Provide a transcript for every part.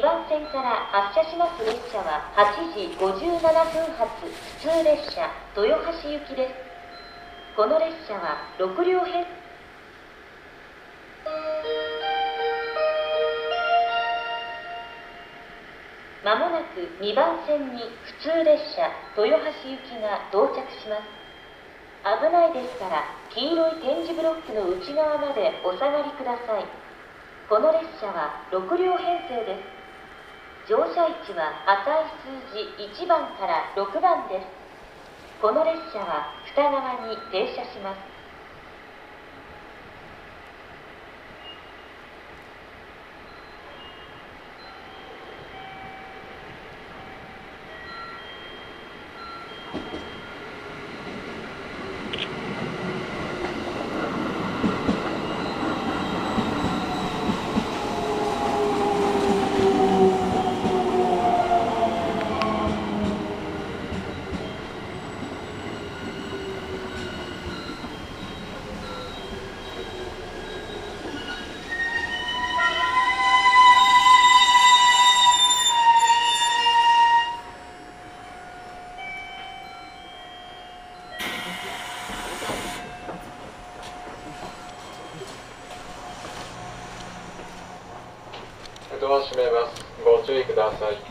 2番線から発車します列車は8時57分発普通列車豊橋行きです。この列車は6両編。まもなく2番線に普通列車豊橋行きが到着します。危ないですから黄色い点字ブロックの内側までお下がりください。この列車は6両編成です。乗車位置は赤い数字1番から6番です。この列車は二側に停車します。ドア閉めます。ご注意ください。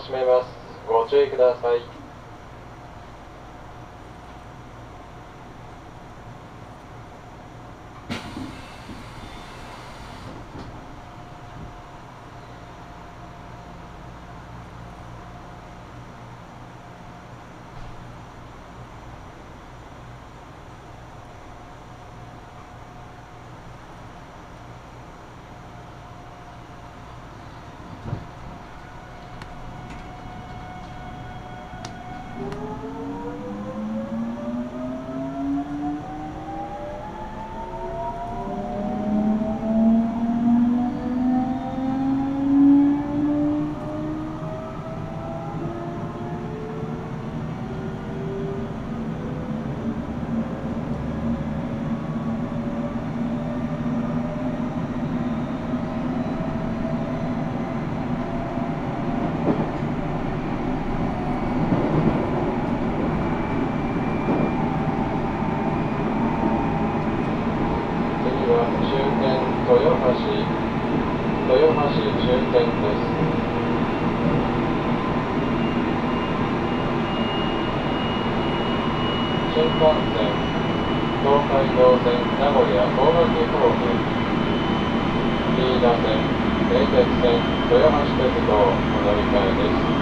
しめます。ご注意ください。橋豊橋終点です。新幹線、東海道線名古屋大垣方面、東田線名鉄方、線豊橋鉄、道線名古屋大垣、線、道、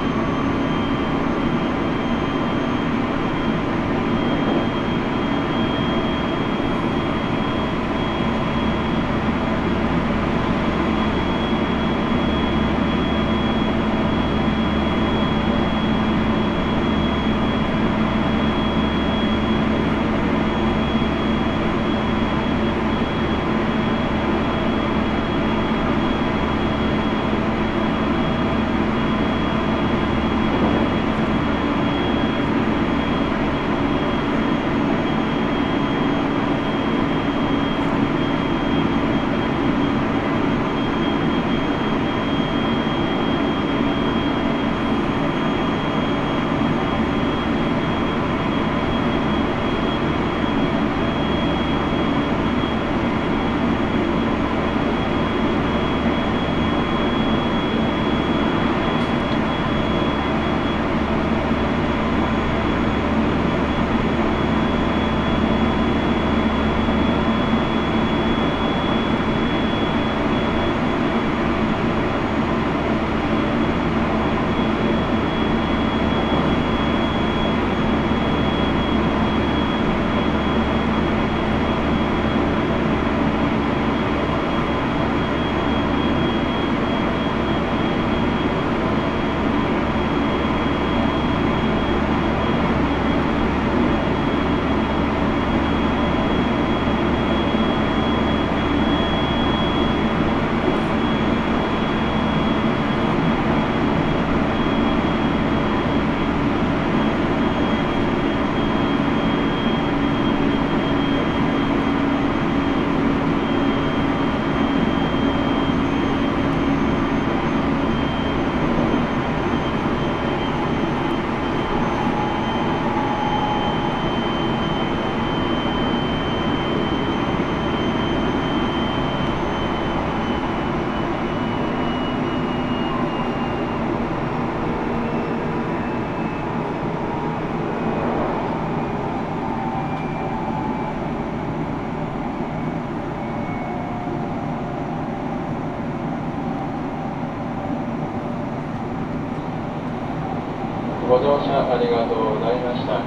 ありがとうございました。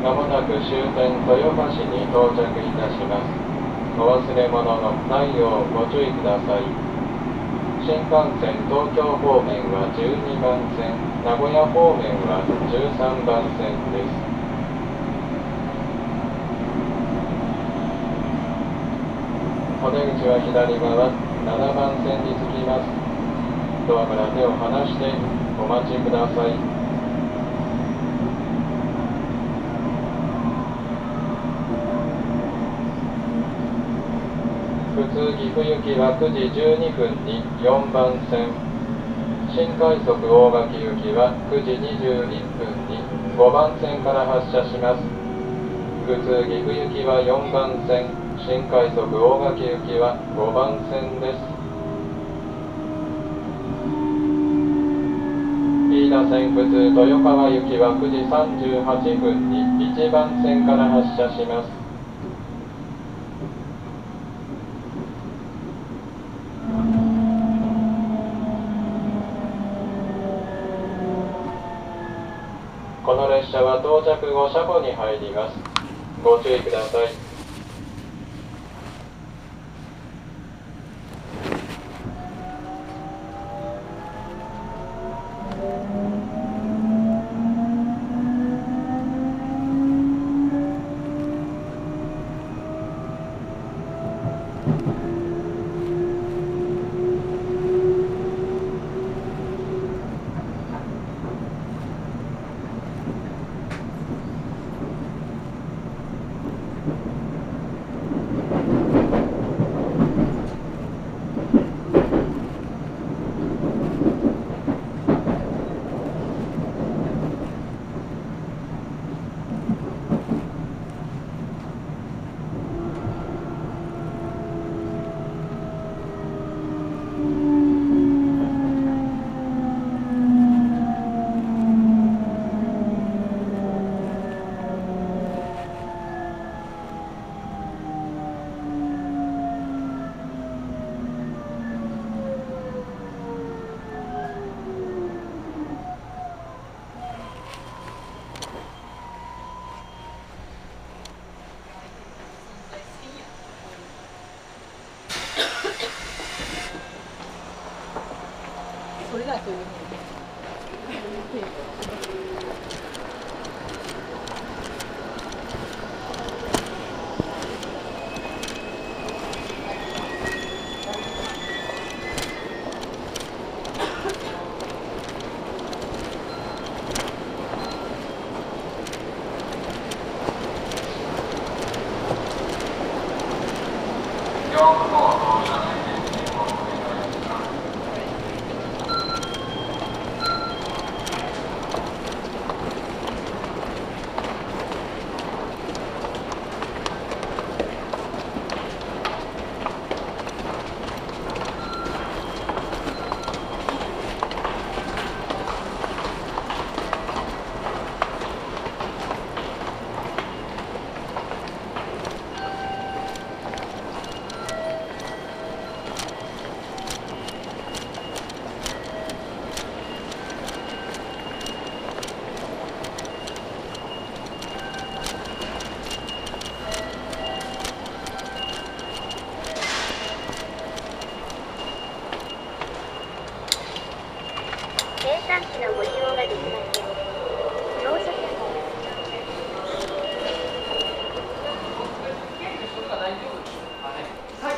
まもなく終点豊橋に到着いたします。お忘れ物のないようご注意ください。新幹線東京方面は12番線、名古屋方面は13番線です。お出口は左側、7番線に着きます。ドアから手を離してお待ちください。通岐阜行きは9時12分に4番線新快速大垣行きは9時21分に5番線から発車します。普通岐阜行きは4番線新快速大垣行きは5番線です。飯田線普通豊川行きは9時38分に1番線から発車します。車は到着後車庫に入ります。ご注意ください。という4号到着。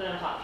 这样好。